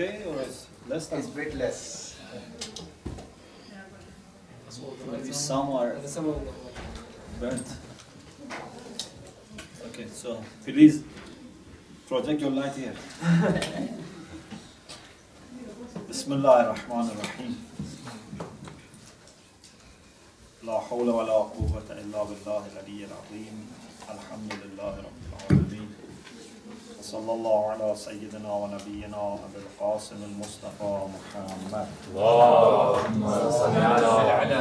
okay or it's less than? It's a bit less. Maybe some are burnt. Okay, so please project your light here. Bismillah ar-Rahman ar-Rahim. لا حول ولا قوة إلا بالله العلي العظيم الحمد لله وصلى الله على سيدنا ونبينا أبي القاسم المصطفى محمد. اللهم صل على وعلى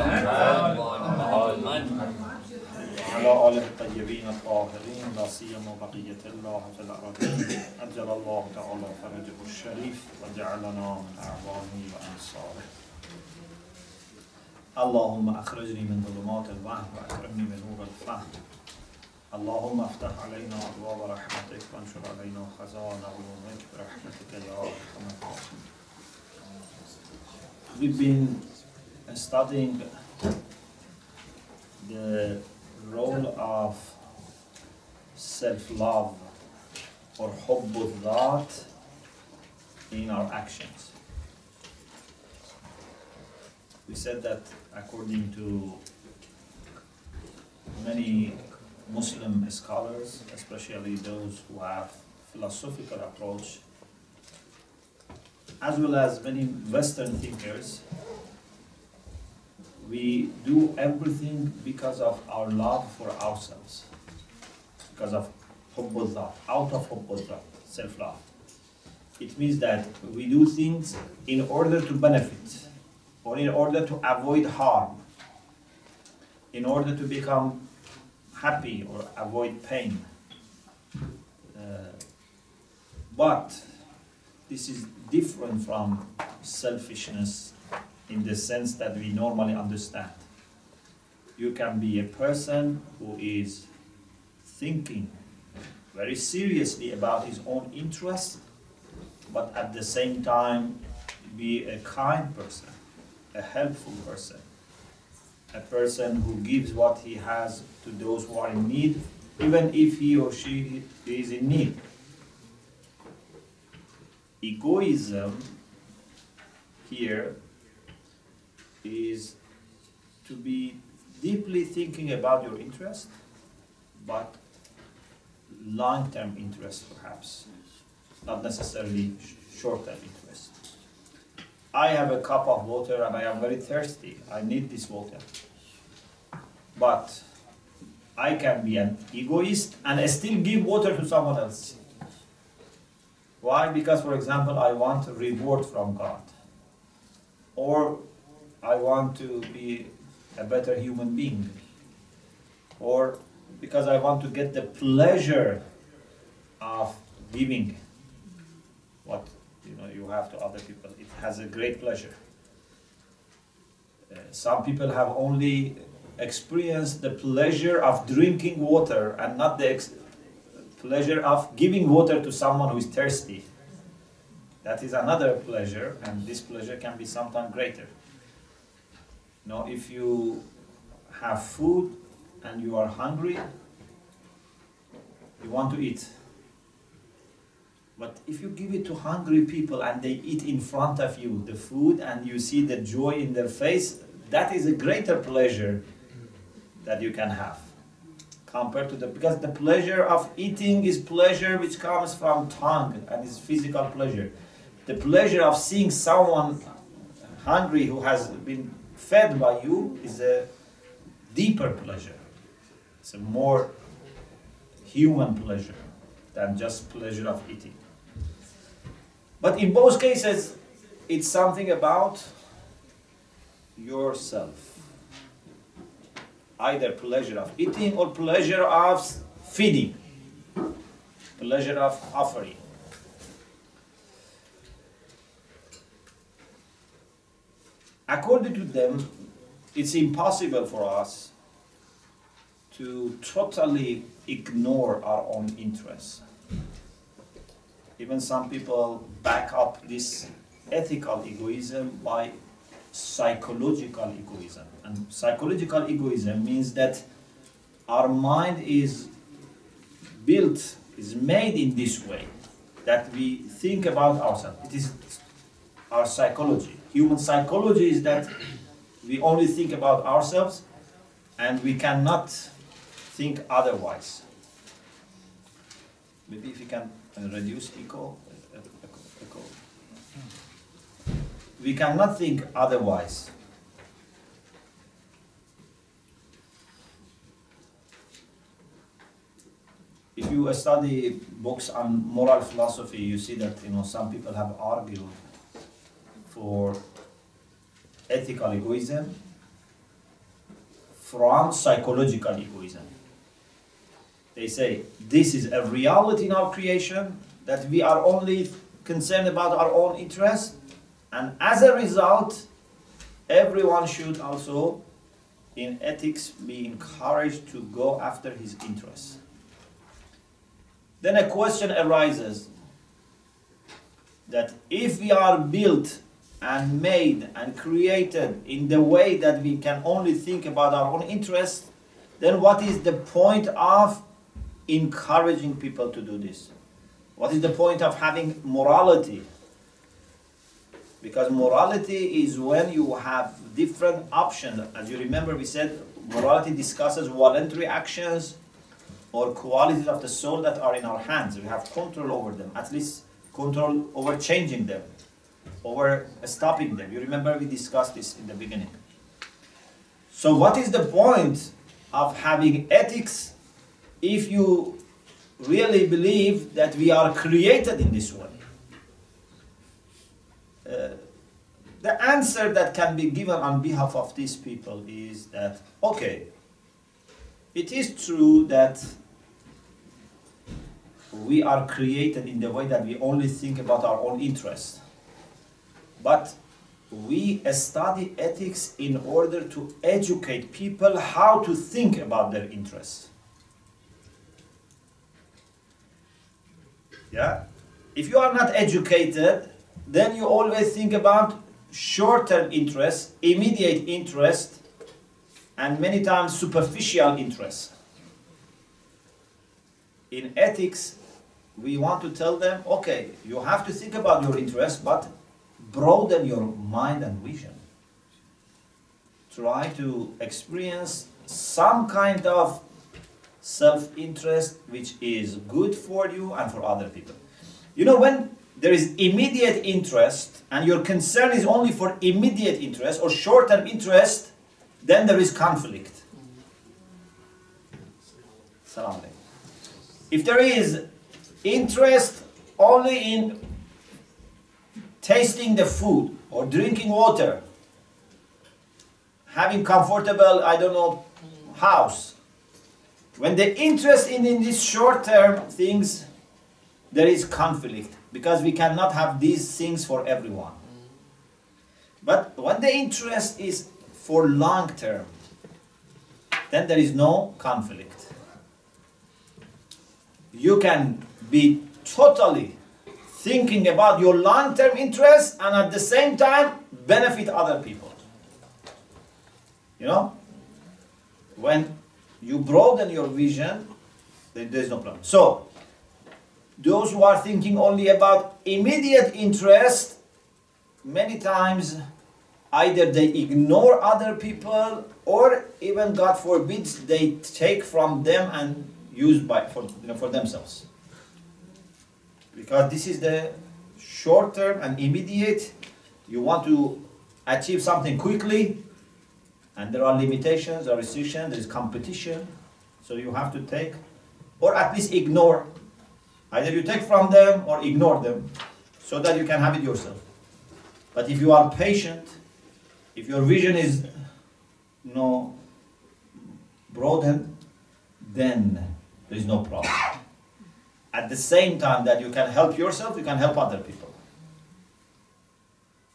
آله الطيبين الطاهرين لا سيما بقية الله في الأرضين أجل الله تعالى فرجه الشريف وجعلنا من أعوانه وأنصاره. اللهم أخرجني من ظلمات الوهم وأكرمني من نور الفهم. اللهم افتح علينا أبواب رحمتك وانشر علينا خزائن علومك برحمتك يا أرحم الراحمين We've been studying the role of self-love or حب الذات in our actions. We said that according to many Muslim scholars, especially those who have philosophical approach, as well as many Western thinkers, we do everything because of our love for ourselves, because of out of self-love. It means that we do things in order to benefit, or in order to avoid harm, in order to become happy or avoid pain. Uh, but this is different from selfishness in the sense that we normally understand. You can be a person who is thinking very seriously about his own interests, but at the same time be a kind person, a helpful person, a person who gives what he has to those who are in need, even if he or she is in need. Egoism here is to be deeply thinking about your interest, but long term interest perhaps, not necessarily short term interest. I have a cup of water and I am very thirsty. I need this water. But I can be an egoist and still give water to someone else. Why? Because, for example, I want a reward from God. Or I want to be a better human being. Or because I want to get the pleasure of giving what know you have to other people. It has a great pleasure. Uh, some people have only experienced the pleasure of drinking water and not the ex- pleasure of giving water to someone who is thirsty. That is another pleasure, and this pleasure can be sometimes greater. Now, if you have food and you are hungry, you want to eat. But if you give it to hungry people and they eat in front of you the food and you see the joy in their face, that is a greater pleasure that you can have compared to the because the pleasure of eating is pleasure which comes from tongue and is physical pleasure. The pleasure of seeing someone hungry who has been fed by you is a deeper pleasure. It's a more human pleasure than just pleasure of eating. But in both cases, it's something about yourself. Either pleasure of eating or pleasure of feeding, pleasure of offering. According to them, it's impossible for us to totally ignore our own interests. Even some people back up this ethical egoism by psychological egoism. And psychological egoism means that our mind is built, is made in this way that we think about ourselves. It is our psychology. Human psychology is that we only think about ourselves and we cannot think otherwise. Maybe if we can reduce echo. We cannot think otherwise. If you study books on moral philosophy, you see that you know some people have argued for ethical egoism from psychological egoism. They say this is a reality in our creation that we are only concerned about our own interests, and as a result, everyone should also, in ethics, be encouraged to go after his interests. Then a question arises that if we are built and made and created in the way that we can only think about our own interests, then what is the point of encouraging people to do this? What is the point of having morality? Because morality is when you have different options. As you remember, we said morality discusses voluntary actions or qualities of the soul that are in our hands. We have control over them, at least control over changing them over stopping them. You remember we discussed this in the beginning. So, what is the point of having ethics if you really believe that we are created in this way? Uh, the answer that can be given on behalf of these people is that okay, it is true that we are created in the way that we only think about our own interests but we study ethics in order to educate people how to think about their interests. Yeah? If you are not educated, then you always think about short term interest, immediate interest, and many times superficial interest. In ethics, we want to tell them okay, you have to think about your interests, but broaden your mind and vision. Try to experience some kind of self interest which is good for you and for other people. You know, when there is immediate interest and your concern is only for immediate interest or short term interest, then there is conflict. If there is interest only in tasting the food or drinking water, having comfortable, I don't know, house. When the interest in, in these short-term things, there is conflict because we cannot have these things for everyone. But when the interest is for long term, then there is no conflict. You can be totally thinking about your long term interests and at the same time benefit other people. You know? When you broaden your vision, then there's no problem. So, those who are thinking only about immediate interest, many times either they ignore other people or even God forbids they take from them and use by for, you know, for themselves because this is the short term and immediate. You want to achieve something quickly, and there are limitations, there are restrictions, there is competition. So you have to take, or at least ignore. Either you take from them or ignore them, so that you can have it yourself. But if you are patient, if your vision is you know, broadened, then there is no problem at the same time that you can help yourself, you can help other people.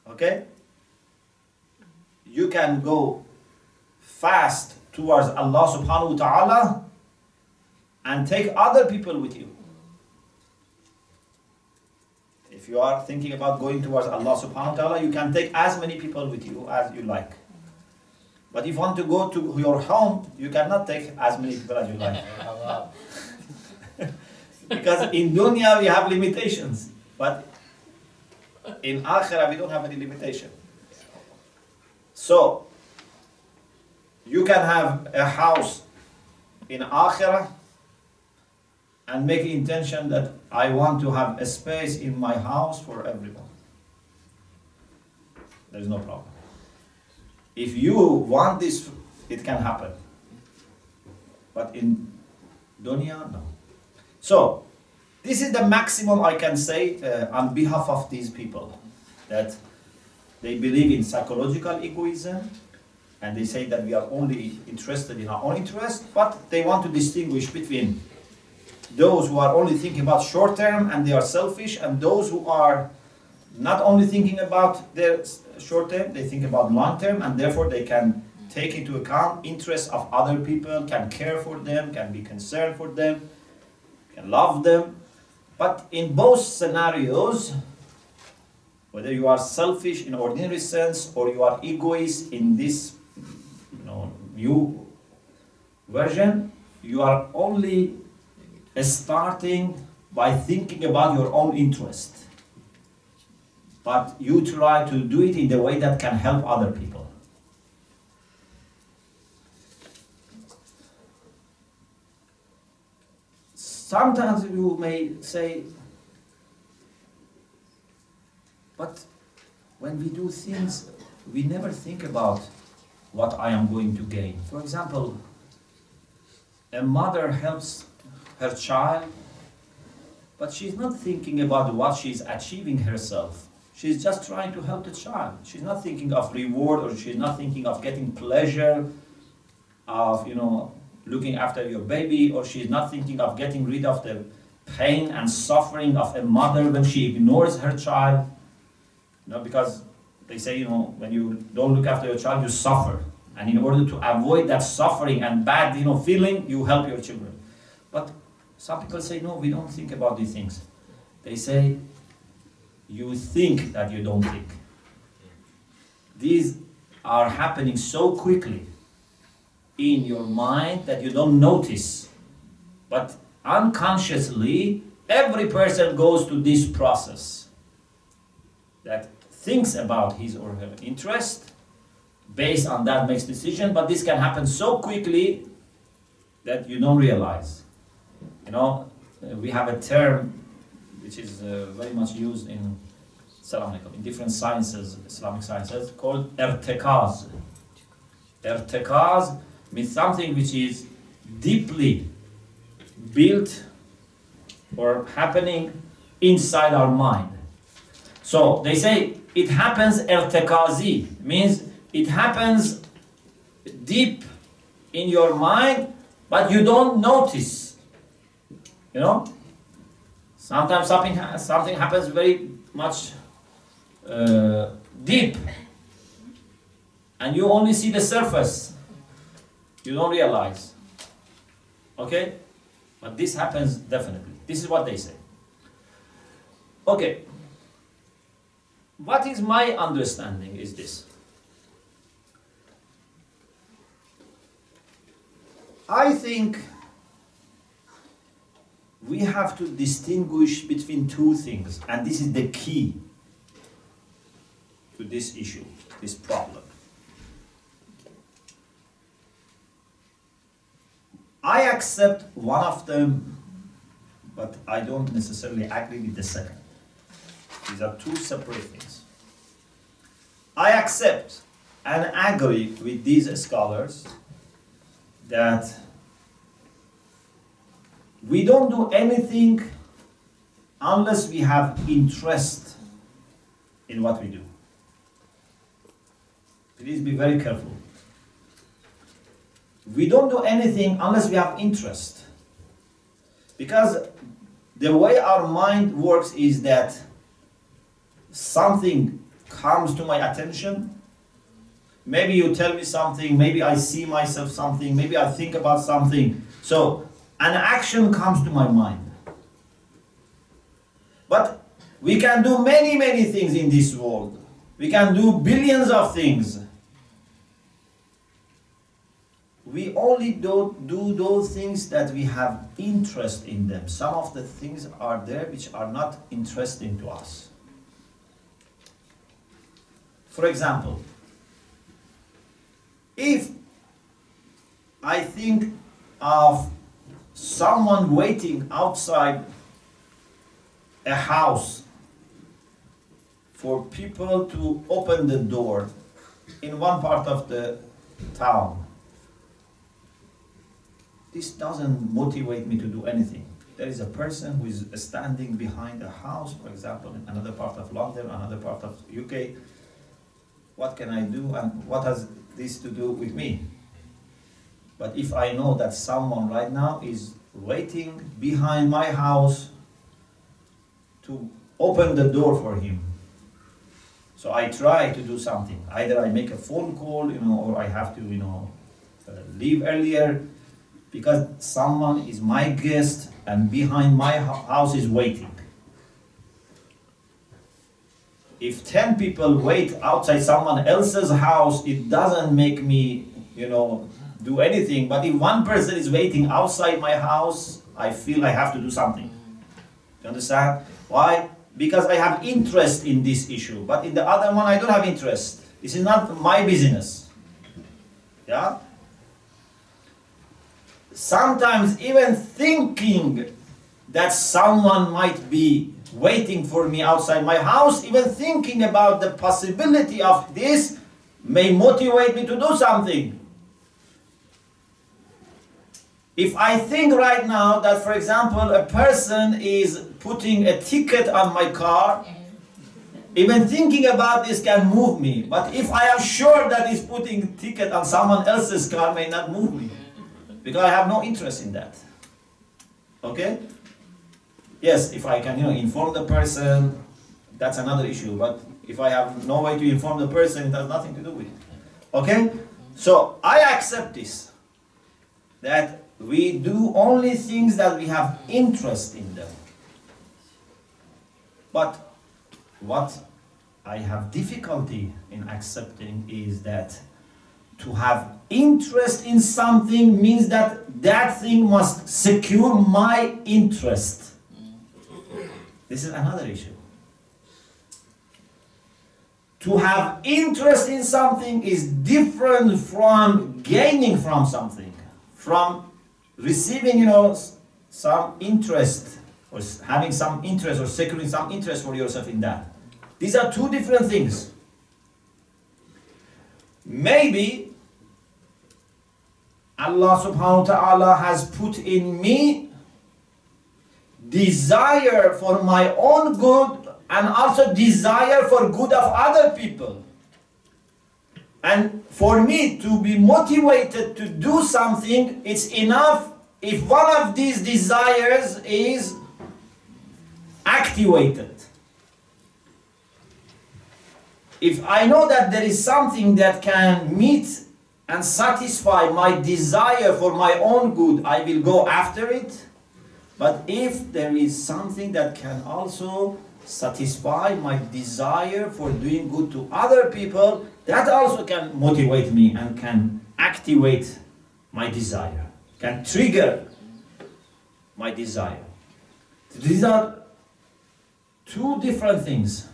Okay? You can go fast towards Allah subhanahu wa ta'ala and take other people with you. If you are thinking about going towards Allah subhanahu wa ta'ala, you can take as many people with you as you like. But if you want to go to your home, you cannot take as many people as you like. because in dunya we have limitations, but in akhirah we don't have any limitation. So you can have a house in akhirah and make intention that I want to have a space in my house for everyone. There is no problem. If you want this, it can happen. But in dunya, no. So, this is the maximum I can say uh, on behalf of these people that they believe in psychological egoism and they say that we are only interested in our own interest, but they want to distinguish between those who are only thinking about short term and they are selfish, and those who are not only thinking about their short term, they think about long term, and therefore they can take into account interests of other people, can care for them, can be concerned for them, can love them. But in both scenarios, whether you are selfish in ordinary sense or you are egoist in this new version, you are only starting by thinking about your own interest. But you try to do it in the way that can help other people. Sometimes you may say, but when we do things, we never think about what I am going to gain. For example, a mother helps her child, but she's not thinking about what she's achieving herself. She's just trying to help the child. She's not thinking of reward or she's not thinking of getting pleasure of, you know, looking after your baby or she's not thinking of getting rid of the pain and suffering of a mother when she ignores her child. You know, because they say, you know, when you don't look after your child, you suffer. And in order to avoid that suffering and bad, you know, feeling, you help your children. But some people say, no, we don't think about these things. They say, you think that you don't think. These are happening so quickly in your mind that you don't notice. But unconsciously, every person goes to this process that thinks about his or her interest, based on that makes decision, but this can happen so quickly that you don't realize. You know, uh, we have a term which is uh, very much used in in different sciences, Islamic sciences, called irtikaz. Irtikaz means something which is deeply built or happening inside our mind. So they say it happens irtikazi, means it happens deep in your mind, but you don't notice. You know? Sometimes something, something happens very much uh, deep, and you only see the surface. You don't realize. Okay? But this happens definitely. This is what they say. Okay. What is my understanding is this. I think we have to distinguish between two things, and this is the key to this issue, this problem. I accept one of them, but I don't necessarily agree with the second. These are two separate things. I accept and agree with these scholars that we don't do anything unless we have interest in what we do. Please be very careful. We don't do anything unless we have interest. Because the way our mind works is that something comes to my attention. Maybe you tell me something, maybe I see myself something, maybe I think about something. So an action comes to my mind. But we can do many, many things in this world. We can do billions of things we only do, do those things that we have interest in them. Some of the things are there which are not interesting to us. For example, if I think of someone waiting outside a house for people to open the door in one part of the town. This doesn't motivate me to do anything. There is a person who is standing behind a house, for example, in another part of London, another part of UK. What can I do and what has this to do with me? But if I know that someone right now is waiting behind my house to open the door for him, so I try to do something. Either I make a phone call, you know, or I have to, you know, uh, leave earlier because someone is my guest and behind my house is waiting. If 10 people wait outside someone else's house, it doesn't make me, you know, do anything. But if one person is waiting outside my house, I feel I have to do something. You understand? Why? because I have interest in this issue. But in the other one, I don't have interest. This is not my business. Yeah? Sometimes even thinking that someone might be waiting for me outside my house, even thinking about the possibility of this may motivate me to do something. If I think right now that, for example, a person is putting a ticket on my car, even thinking about this can move me. But if I am sure that he's putting ticket on someone else's car, may not move me because I have no interest in that. Okay? Yes, if I can, you know, inform the person, that's another issue. But if I have no way to inform the person, it has nothing to do with it. Okay? So I accept this. That we do only things that we have interest in them. But what I have difficulty in accepting is that to have interest in something means that that thing must secure my interest. This is another issue. To have interest in something is different from gaining from something, from receiving, you know, some interest or having some interest or securing some interest for yourself in that. These are two different things. Maybe Allah subhanahu wa ta'ala has put in me desire for my own good and also desire for good of other people. And for me to be motivated to do something, it's enough if one of these desires is activated. If I know that there is something that can meet and satisfy my desire for my own good, I will go after it. But if there is something that can also satisfy my desire for doing good to other people, that also can motivate me and can activate my desire, can trigger my desire. These are two different things.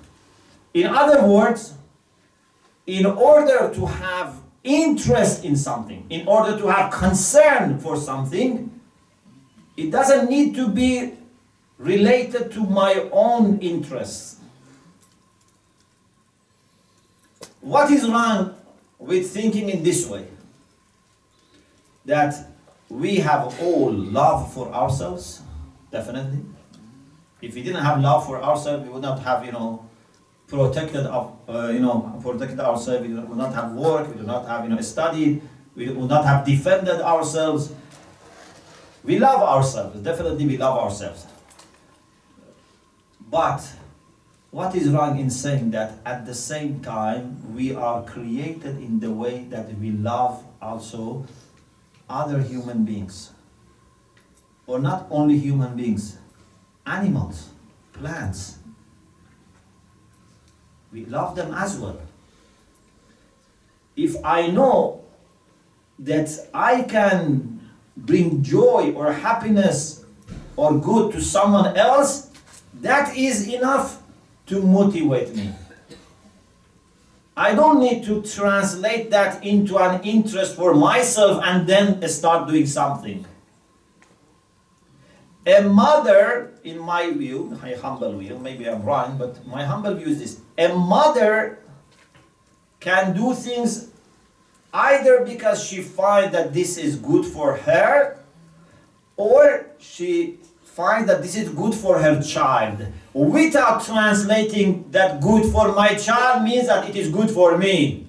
In other words, in order to have interest in something, in order to have concern for something, it doesn't need to be related to my own interests. What is wrong with thinking in this way? That we have all love for ourselves, definitely. If we didn't have love for ourselves, we would not have, you know, protected, of, uh, you know, protected ourselves. We would not have work. We do not have, you know, studied. We would not have defended ourselves. We love ourselves. Definitely, we love ourselves. But what is wrong in saying that at the same time we are created in the way that we love also other human beings? Or not only human beings, animals, plants. We love them as well. If I know that I can bring joy or happiness or good to someone else, that is enough to motivate me. I don't need to translate that into an interest for myself and then start doing something. A mother, in my view, my humble view, maybe I'm wrong, but my humble view is this a mother can do things either because she finds that this is good for her or she finds that this is good for her child. Without translating that good for my child means that it is good for me.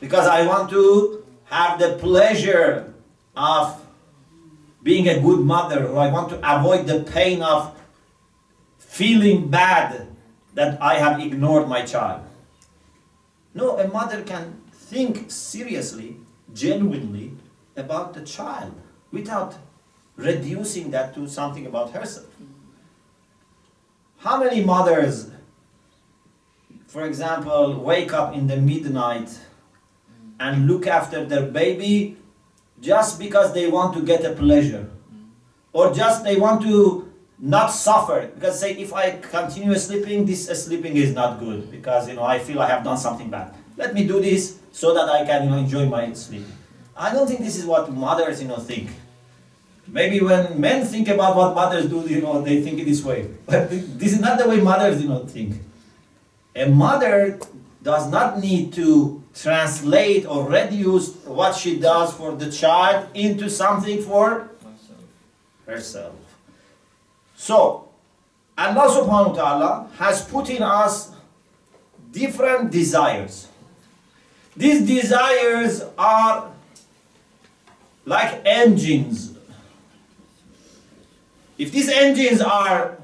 Because i want to have the pleasure of being a good mother or i want to avoid the pain of feeling bad that i have ignored my child. No a mother can think seriously, genuinely about the child without reducing that to something about herself. How many mothers, for example, wake up in the midnight and look after their baby just because they want to get a pleasure? Or just they want to not suffer because say if I continue sleeping, this sleeping is not good because you know I feel I have done something bad. Let me do this so that I can enjoy my sleep. I don't think this is what mothers you know think. Maybe when men think about what mothers do, you know, they think it this way. But this is not the way mothers you know think. A mother does not need to translate or reduce what she does for the child into something for herself. So, Allah subhanahu wa ta'ala has put in us different desires. These desires are like engines. If these engines are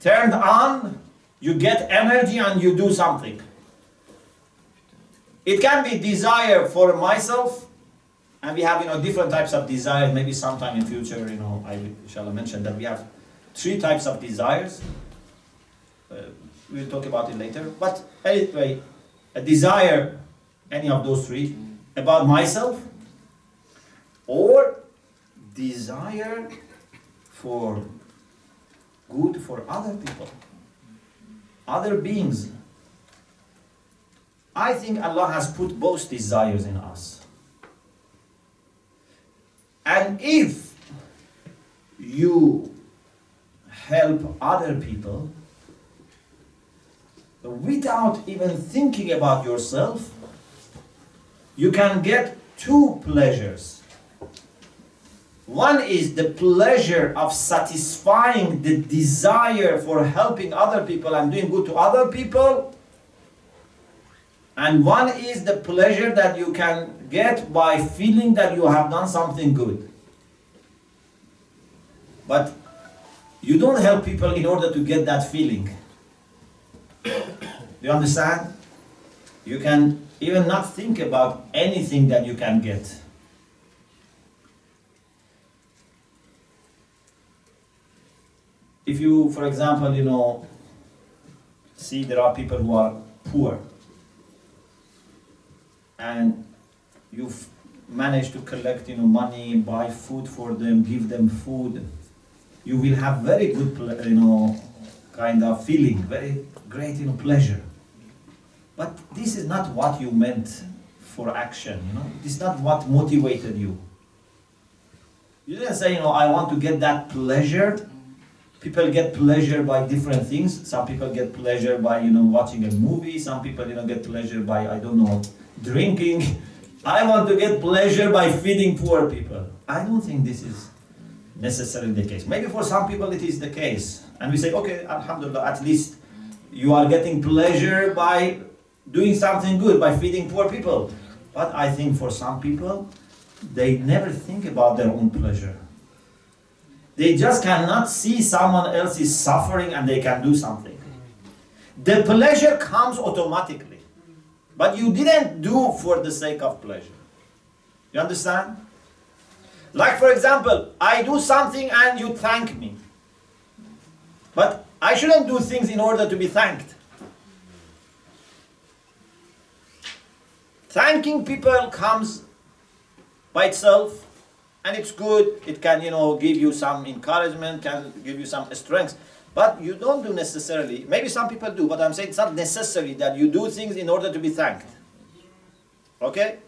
turned on, you get energy and you do something. It can be desire for myself, and we have you know different types of desires. Maybe sometime in future, you know, I shall mention that we have three types of desires. Uh, we'll talk about it later. But anyway, a desire, any of those three, about myself, or desire for good for other people, other beings. I think Allah has put both desires in us. And if you help other people, without even thinking about yourself, you can get two pleasures. One is the pleasure of satisfying the desire for helping other people and doing good to other people. And one is the pleasure that you can get by feeling that you have done something good. But you don't help people in order to get that feeling. You understand? You can even not think about anything that you can get. If you, for example, you know, see there are people who are poor and you've managed to collect you know money buy food for them give them food you will have very good you know kind of feeling very great pleasure but this is not what you meant for action, you know. This is not what motivated you. You didn't say, you know, I want to get that pleasure. People get pleasure by different things. Some people get pleasure by, you know, watching a movie. Some people, you know, get pleasure by, I don't know, drinking. I want to get pleasure by feeding poor people. I don't think this is necessarily the case. Maybe for some people it is the case. And we say, okay, alhamdulillah, at least you are getting pleasure by doing something good by feeding poor people. But I think for some people, they never think about their own pleasure. They just cannot see someone else is suffering and they can do something. The pleasure comes automatically. But you didn't do for the sake of pleasure. You understand? Like, for example, I do something and you thank me. But I shouldn't do things in order to be thanked. Thanking people comes by itself and it's good. It can, you know, give you some encouragement, can give you some strength. But you don't do necessarily, maybe some people do, but I'm saying it's not necessary that you do things in order to be thanked. Okay?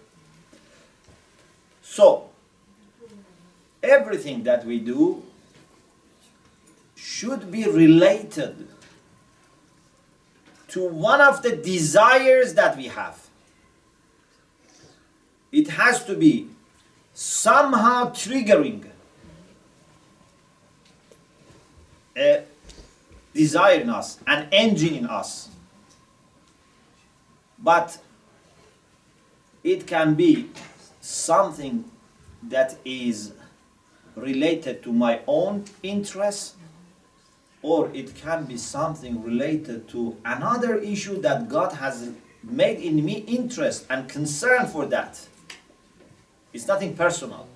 So, everything that we do should be related to one of the desires that we have. It has to be somehow triggering a desire in us, an engine in us. But it can be something that is related to my own interest or it can be something related to another issue that God has made in me interest and concern for that. It's nothing personal.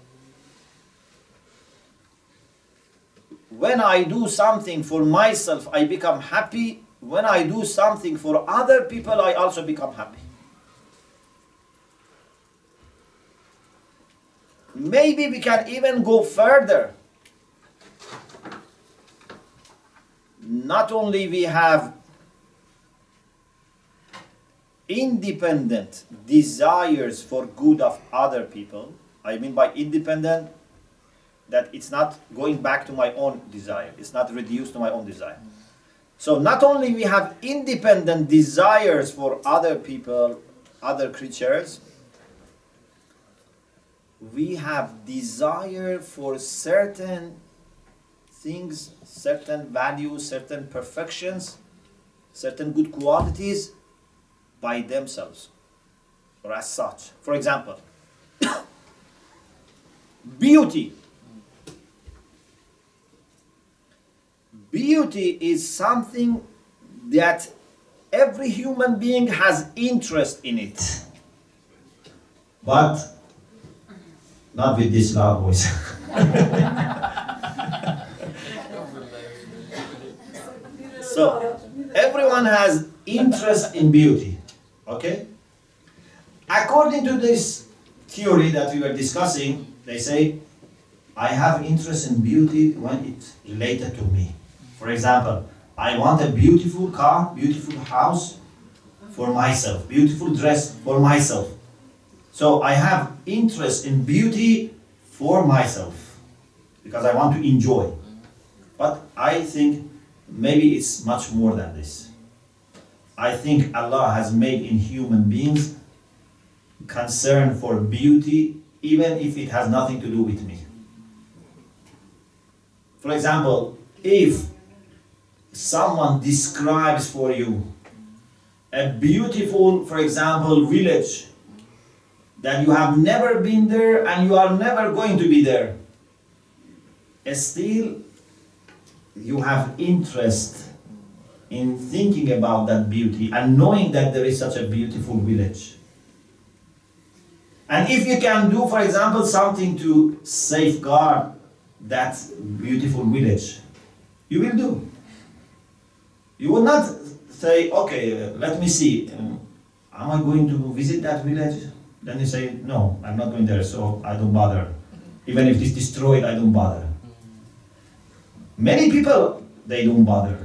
When I do something for myself, I become happy. When I do something for other people, I also become happy. Maybe we can even go further. Not only we have independent desires for good of other people. I mean by independent that it's not going back to my own desire. It's not reduced to my own desire. So not only we have independent desires for other people, other creatures, we have desire for certain things, certain values, certain perfections, certain good qualities by themselves or as such. For example, beauty. Beauty is something that every human being has interest in it. But not with this loud voice. so, everyone has interest in beauty. Okay? According to this theory that we were discussing, they say, I have interest in beauty when it's related to me. For example, I want a beautiful car, beautiful house for myself, beautiful dress for myself. So I have interest in beauty for myself because I want to enjoy. But I think maybe it's much more than this. I think Allah has made in human beings concern for beauty, even if it has nothing to do with me. For example, if someone describes for you a beautiful, for example, village that you have never been there and you are never going to be there, still you have interest in thinking about that beauty and knowing that there is such a beautiful village. And if you can do, for example, something to safeguard that beautiful village, you will do. You will not say, okay, let me see, um, am I going to visit that village? Then you say, no, I'm not going there, so I don't bother. Even if it's destroyed, I don't bother. Many people, they don't bother.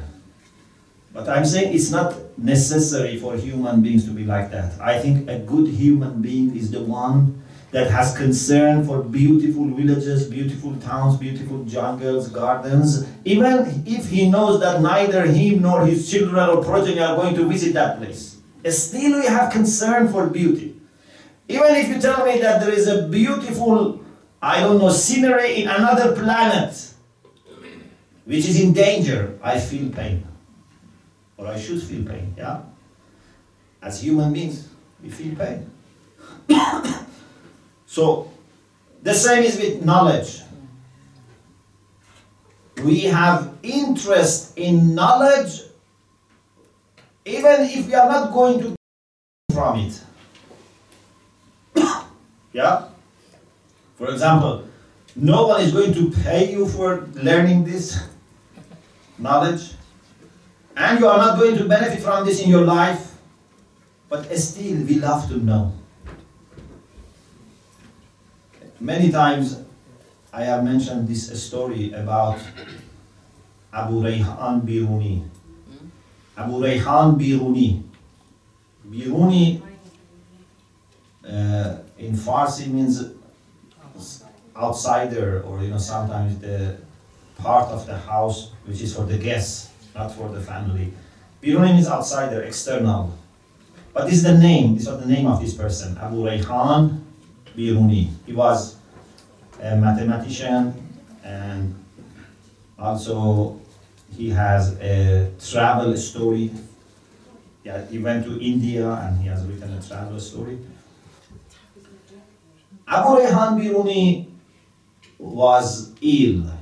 But I'm saying it's not necessary for human beings to be like that. I think a good human being is the one that has concern for beautiful villages, beautiful towns, beautiful jungles, gardens, even if he knows that neither him nor his children or progeny are going to visit that place. Still, we have concern for beauty. Even if you tell me that there is a beautiful, I don't know, scenery in another planet which is in danger, I feel pain or I should feel pain, yeah? As human beings, we feel pain. so, the same is with knowledge. We have interest in knowledge even if we are not going to from it. yeah? For example, no one is going to pay you for learning this knowledge and you are not going to benefit from this in your life, but still we love to know. many times I have mentioned this story about Abu Rayhan Biruni. Abu Rayhan Biruni. Biruni uh, in Farsi means outsider or you know sometimes the part of the house which is for the guests, not for the family. Biruni means outsider, external. But this is the name, this was the name of this person, Abu Rayhan Biruni. He was a mathematician and also he has a travel story. Yeah, he went to India and he has written a travel story. Abu Rayhan Biruni was ill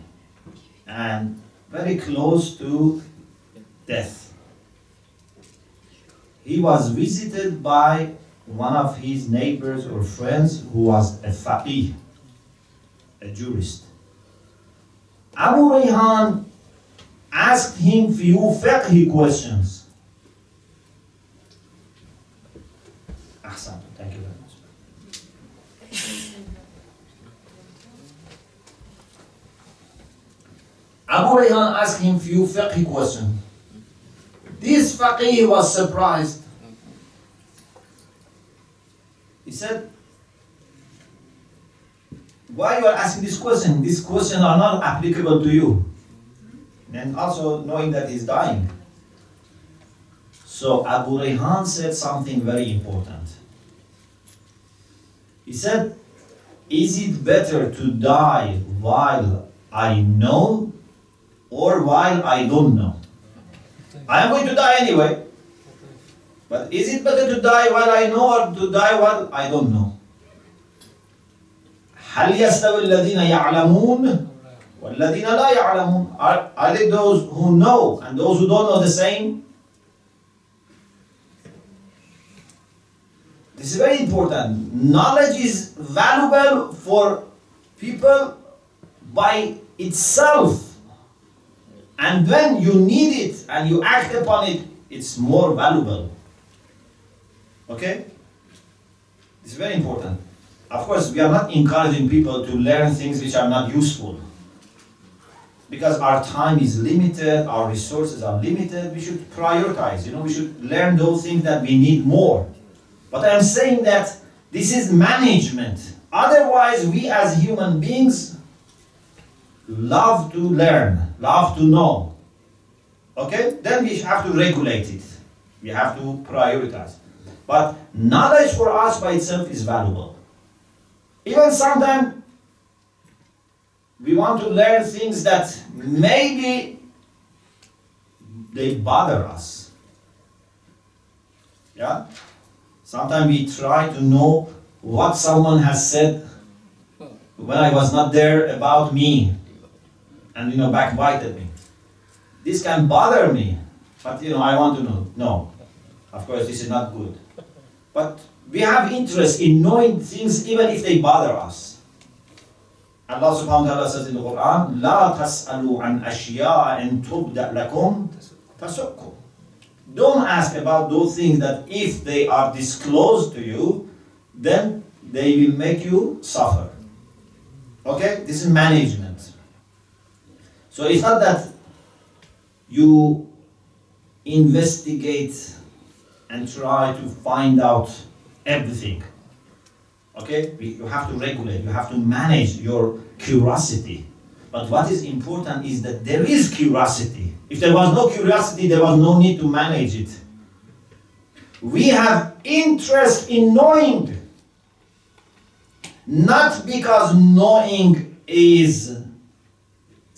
and very close to death. He was visited by one of his neighbors or friends who was a faqih, a jurist. Abu Rayhan asked him few fiqh questions. Ahsan, thank you very much. Abu Rayhan asked him few fiqh questions. This faqih was surprised. He said, why you are asking this question? These questions are not applicable to you. And also knowing that he's dying. So Abu Rayhan said something very important. He said, Is it better to die while I know or while I don't know? I am going to die anyway. But is it better to die while I know or to die while I don't know? هل يستوي الذين يعلمون والذين لا يعلمون are, are they those who know and those who don't know the same? This is very important. Knowledge is valuable for people by itself. And when you need it and you act upon it, it's more valuable. Okay? It's very important. Of course, we are not encouraging people to learn things which are not useful. Because our time is limited, our resources are limited, we should prioritize. You know, we should learn those things that we need more. But I'm saying that this is management. Otherwise, we as human beings love to learn, love to know. Okay? Then we have to regulate it. We have to prioritize. But knowledge for us by itself is valuable. Even sometimes we want to learn things that maybe they bother us. Yeah? Sometimes we try to know what someone has said when I was not there about me and you know backbited me. This can bother me, but you know I want to know. No. Of course this is not good. But we have interest in knowing things even if they bother us. Allah subhanahu wa ta'ala says in the Quran, لا تسألوا عن أشياء إن تبدأ لكم تسؤكم. Don't ask about those things that if they are disclosed to you, then they will make you suffer. Okay? This is management. So it's not that you investigate and try to find out everything. Okay? You have to regulate, you have to manage your curiosity. But what is important is that there is curiosity. If there was no curiosity, there was no need to manage it. We have interest in knowing, not because knowing is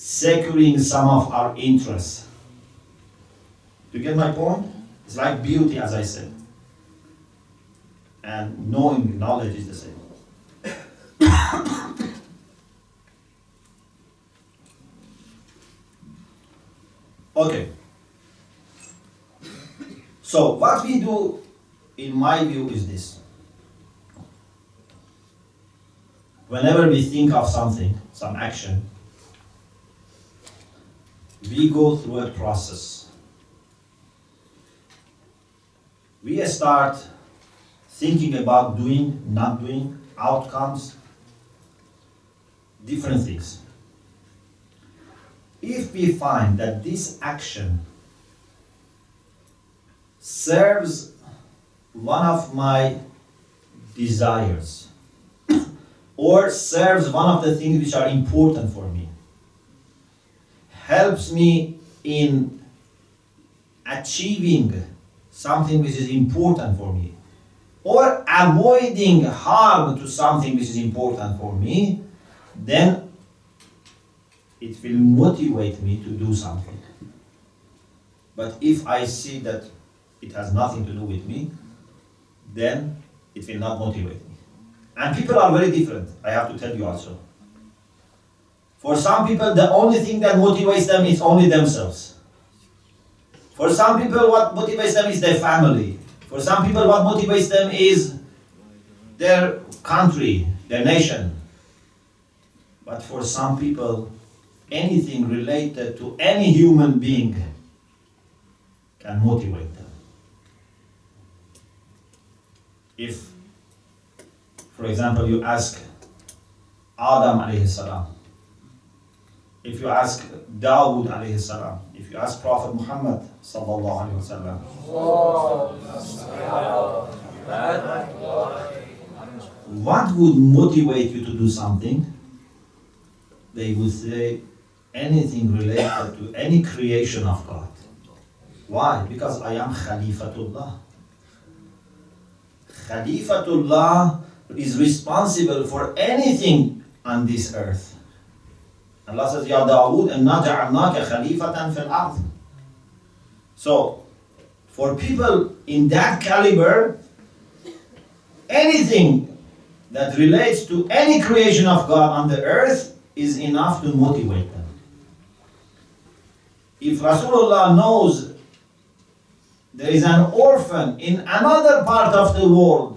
securing some of our interests. You get my point? It's like beauty, as I said. And knowing knowledge is the same. okay. So, what we do, in my view, is this. Whenever we think of something, some action, we go through a process. We start thinking about doing, not doing, outcomes, different things. If we find that this action serves one of my desires or serves one of the things which are important for me, helps me in achieving something which is important for me, or avoiding harm to something which is important for me, then it will motivate me to do something. But if I see that it has nothing to do with me, then it will not motivate me. And people are very different, I have to tell you also. For some people, the only thing that motivates them is only themselves. For some people, what motivates them is their family. For some people, what motivates them is their country, their nation. But for some people, anything related to any human being can motivate them. If, for example, you ask Adam alayhi salam, if you ask Dawood alayhi salam, if you ask Prophet Muhammad sallallahu alayhi wasallam, what would motivate you to do something? They would say anything related to any creation of God. Why? Because I am Khalifatullah. Khalifatullah is responsible for anything on this earth. Allah says, Ya Dawood, inna khalifatan fil ard. So, for people in that caliber, anything that relates to any creation of God on the earth is enough to motivate them. If Rasulullah knows there is an orphan in another part of the world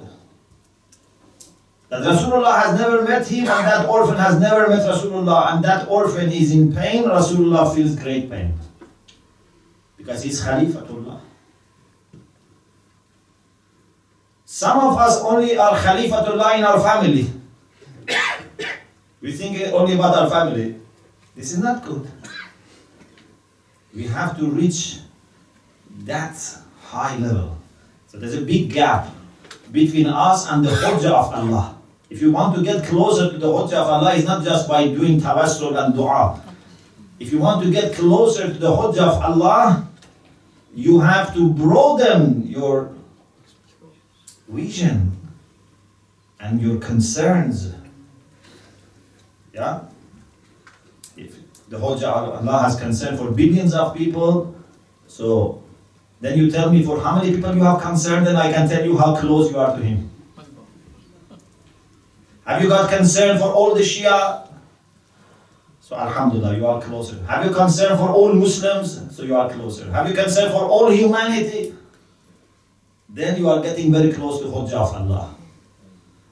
that Rasulullah has never met him and that orphan has never met Rasulullah and that orphan is in pain, Rasulullah feels great pain. Because he's Khalifatullah. Some of us only are Khalifatullah in our family. we think only about our family. This is not good. We have to reach that high level. So there's a big gap between us and the Hujjah of Allah. If you want to get closer to the Hujjah of Allah, it's not just by doing tawassul and dua. If you want to get closer to the Hujjah of Allah, you have to broaden your vision and your concerns. Yeah? If the of Allah has concern for billions of people, so then you tell me for how many people you have concern, then I can tell you how close you are to Him. Have you got concern for all the Shia? So Alhamdulillah, you are closer. Have you concern for all Muslims? So you are closer. Have you concern for all humanity? Then you are getting very close to Hujjah of Allah.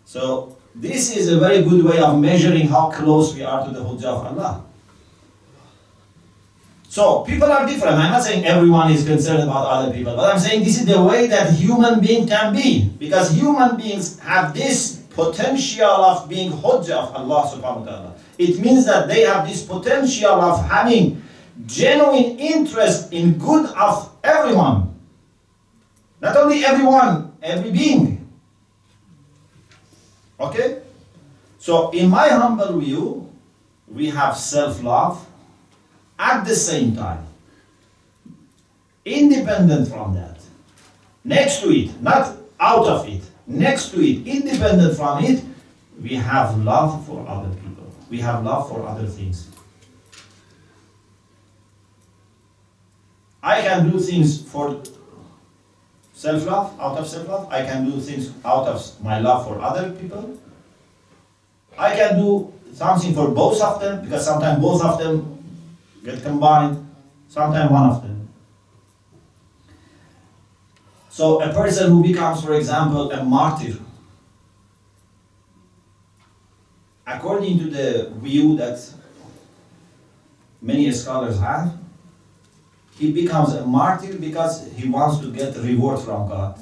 So this is a very good way of measuring how close we are to the Hujjah of Allah. So people are different. I'm not saying everyone is concerned about other people, but I'm saying this is the way that human being can be. Because human beings have this potential of being Hujjah of Allah subhanahu wa ta'ala. It means that they have this potential of having genuine interest in good of everyone. Not only everyone, every being. Okay? So, in my humble view, we have self love at the same time, independent from that, next to it, not out of it, next to it, independent from it, we have love for other people. We have love for other things. I can do things for self love, out of self love. I can do things out of my love for other people. I can do something for both of them because sometimes both of them get combined, sometimes one of them. So, a person who becomes, for example, a martyr, according to the view that many scholars have, he becomes a martyr because he wants to get reward from God.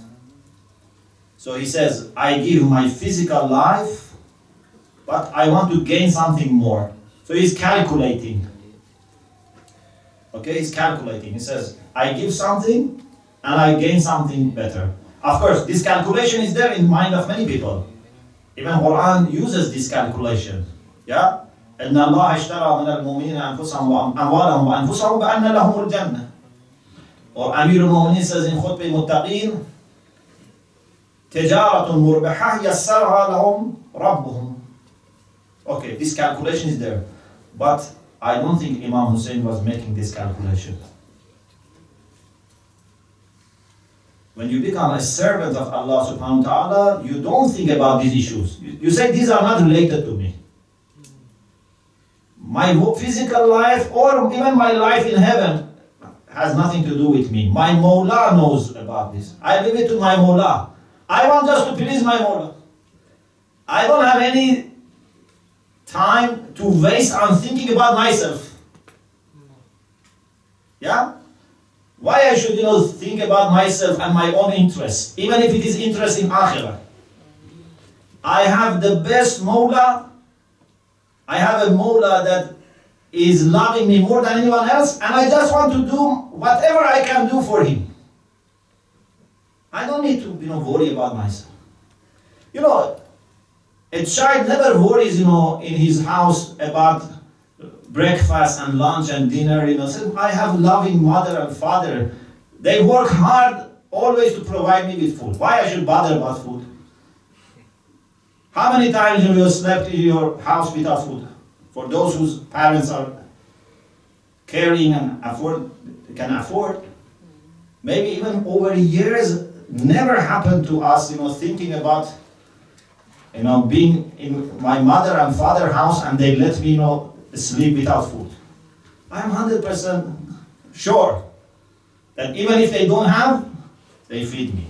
So he says, I give my physical life but I want to gain something more. So he's calculating. Okay, he's calculating. He says, I give something and I gain something better. Of course, this calculation is there in the mind of many people. Even Quran uses this calculation. Yeah? إن الله اشترى من المؤمنين أنفسهم وأموالهم وأنفسهم بأن لهم الجنة. Or Amir al-Mu'minin says in خطبة المتقين تجارة مربحة يسرها لهم ربهم. Okay, this calculation is there. But I don't think Imam Hussein was making this calculation. When you become a servant of Allah subhanahu wa ta'ala, you don't think about these issues. You, say these are not related to me. My physical life or even my life in heaven has nothing to do with me. My Mawla knows about this. I leave it to my Mawla. I want just to please my Mawla. I don't have any time to waste on thinking about myself. Yeah? Why I should, you know, think about myself and my own interests, even if it is interest in akhirah. I have the best Mawla. I have a Mawla that is loving me more than anyone else, and I just want to do whatever I can do for him. I don't need to, you know, worry about myself. You know, a child never worries, you know, in his house about breakfast and lunch and dinner, you know. Says, I have loving mother and father. They work hard always to provide me with food. Why I should bother about food? How many times have you slept in your house without food? For those whose parents are caring and afford can afford. Maybe even over years never happened to us, you know, thinking about you know, being in my mother and father house and they let me, you know, sleep without food. I'm 100% sure that even if they don't have, they feed me.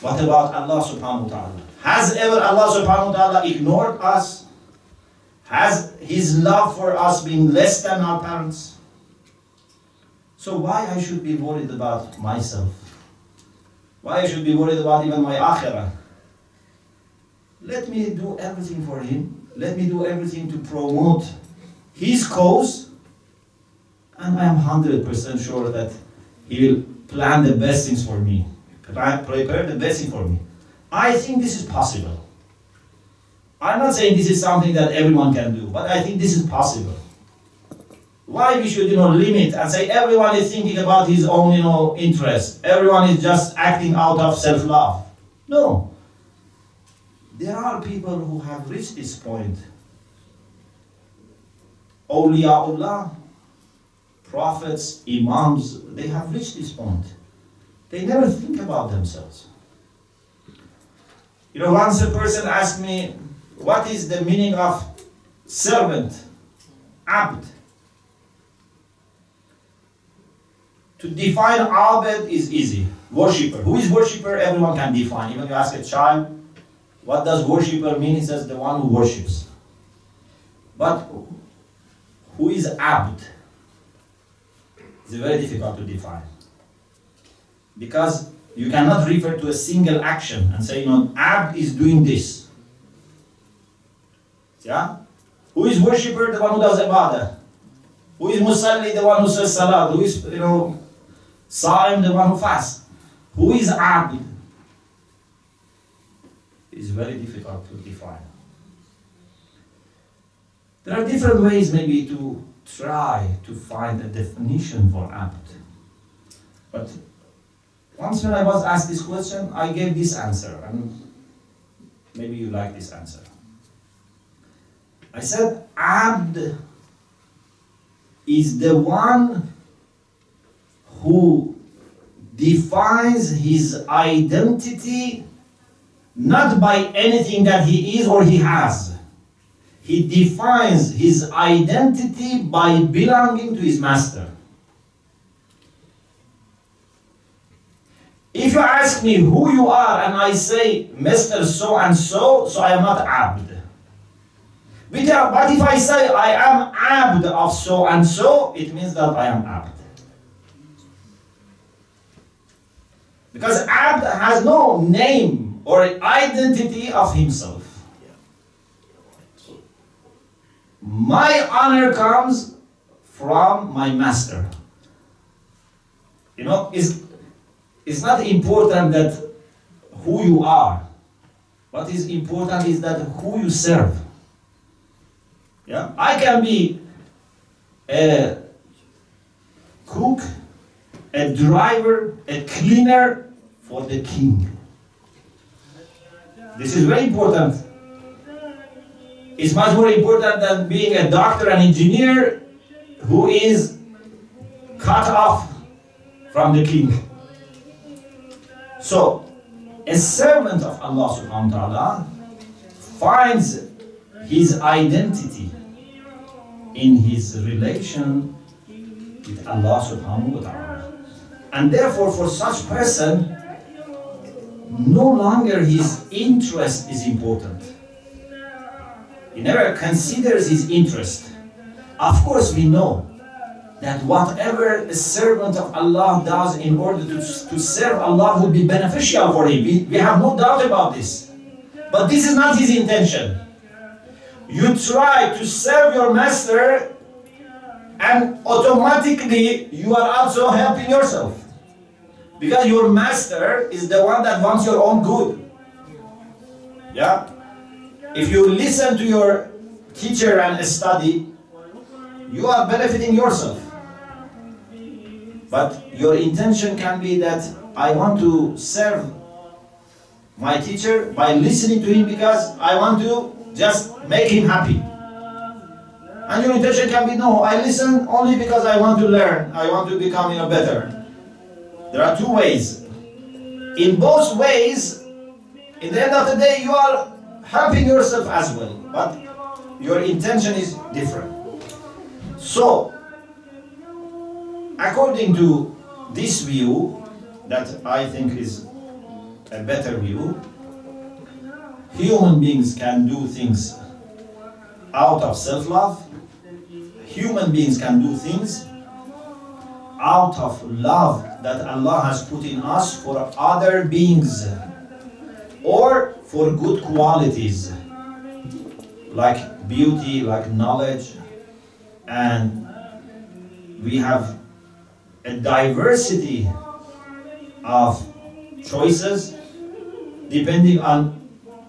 What about Allah subhanahu wa ta'ala? Has ever Allah subhanahu wa ta'ala ignored us? Has His love for us been less than our parents? So why I should be worried about myself? Why I should be worried about even my akhirah? Let me do everything for him. Let me do everything to promote his cause. And I am 100% sure that he will plan the best things for me, prepare the best thing for me. I think this is possible. I'm not saying this is something that everyone can do, but I think this is possible. Why we should, you know, limit and say everyone is thinking about his own, you know, interest. Everyone is just acting out of self-love. No. There are people who have reached this point. Awliyaullah, prophets, imams, they have reached this point. They never think about themselves. You know, once a person asked me, what is the meaning of servant, abd? To define abd is easy. Worshipper. Who is worshipper? Everyone can define. Even you ask a child, what does worshipper mean? It says the one who worships. But who is abd? It's very difficult to define. Because you cannot refer to a single action and say, you know, abd is doing this. Yeah? Who is worshipper? The one who does ibadah. Who is musalli? The one who says salat. Who is, you know, sa'im? The one who fasts. Who is abd? It's very difficult to define. There are different ways maybe to try to find a definition for abd. But once when I was asked this question, I gave this answer, and maybe you like this answer. I said, Abd is the one who defines his identity not by anything that he is or he has. He defines his identity by belonging to his master. If you ask me who you are and I say Mr. So and so, so I am not Abd. But if I say I am Abd of so and so, it means that I am Abd. Because Abd has no name or identity of himself. My honor comes from my master. You know, it's, it's not important that who you are. What is important is that who you serve. Yeah, I can be a cook, a driver, a cleaner for the king. This is very important. It's much more important than being a doctor and engineer who is cut off from the king. So, a servant of Allah subhanahu wa ta'ala finds his identity in his relation with Allah subhanahu wa ta'ala. And therefore, for such person, no longer his interest is important. He never considers his interest. Of course, we know that whatever a servant of Allah does in order to, to serve Allah will be beneficial for him. We, we have no doubt about this. But this is not his intention. You try to serve your master, and automatically you are also helping yourself. Because your master is the one that wants your own good. Yeah? If you listen to your teacher and study, you are benefiting yourself. But your intention can be that I want to serve my teacher by listening to him because I want to just make him happy. And your intention can be no, I listen only because I want to learn, I want to become you know, better. There are two ways. In both ways, in the end of the day, you are helping yourself as well, but your intention is different. So, according to this view, that I think is a better view, human beings can do things out of self love, human beings can do things out of love that Allah has put in us for other beings or for good qualities like beauty, like knowledge, and we have a diversity of choices depending on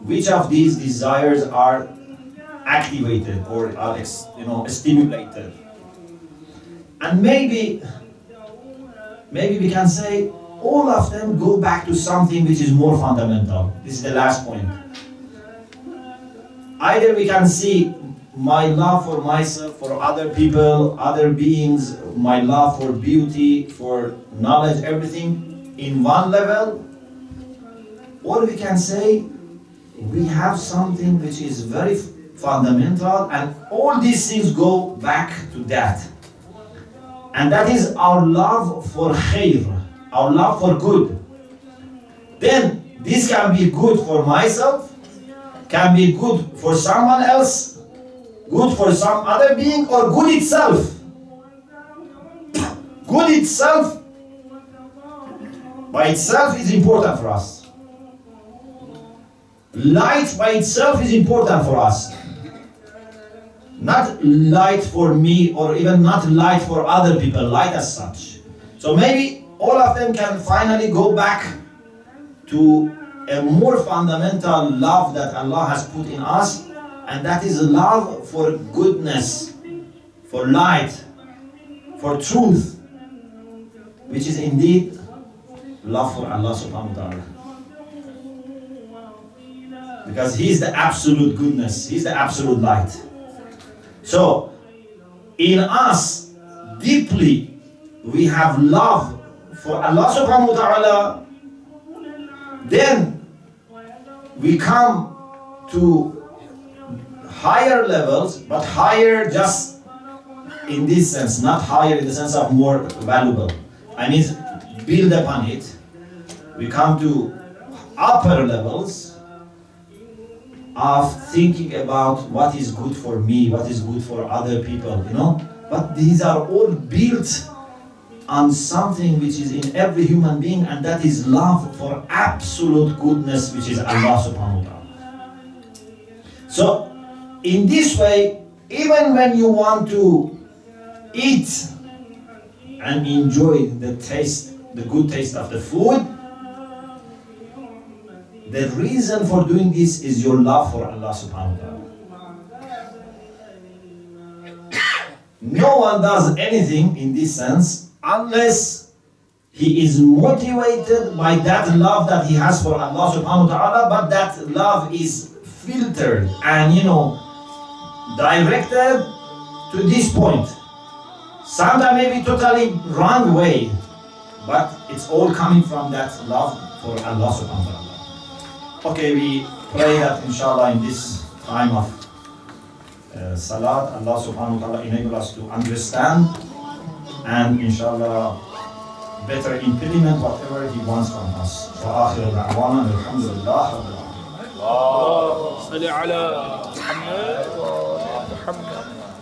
which of these desires are activated or are you know stimulated. And maybe maybe we can say all of them go back to something which is more fundamental. This is the last point. Either we can see my love for myself for other people other beings my love for beauty for knowledge everything in one level or we can say we have something which is very fundamental and all these things go back to that and that is our love for khair our love for good. Then this can be good for myself can be good for someone else good for some other being or good itself. Good itself by itself is important for us. Light by itself is important for us not light for me or even not light for other people light as such. So maybe all of them can finally go back to a more fundamental love that allah has put in us and that is love for goodness for light for truth which is indeed love for allah subhanahu wa ta'ala. Because he's the absolute goodness He is the absolute light so in us deeply we have love for allah subhanahu wa ta'ala. Then we come to higher levels but higher just in this sense not higher in the sense of more valuable. I mean build upon it. We come to upper levels of thinking about what is good for me, what is good for other people, you know. But these are all built on something which is in every human being, and that is love for absolute goodness, which is Allah subhanahu wa ta'ala. So, in this way, even when you want to eat and enjoy the taste, the good taste of the food, the reason for doing this is your love for Allah subhanahu wa ta'ala. No one does anything in this sense unless he is motivated by that love that he has for Allah subhanahu wa ta'ala, but that love is filtered and you know directed to this point. Sometimes maybe totally wrong way, but it's all coming from that love for Allah subhanahu wa ta'ala. Okay, we pray that inshallah in this time of uh, salat, Allah subhanahu wa ta'ala enable us to understand and inshallah better implement whatever He wants from us. وآخر دعوانا الحمد لله رب العالمين. اللهم صل على محمد وآل محمد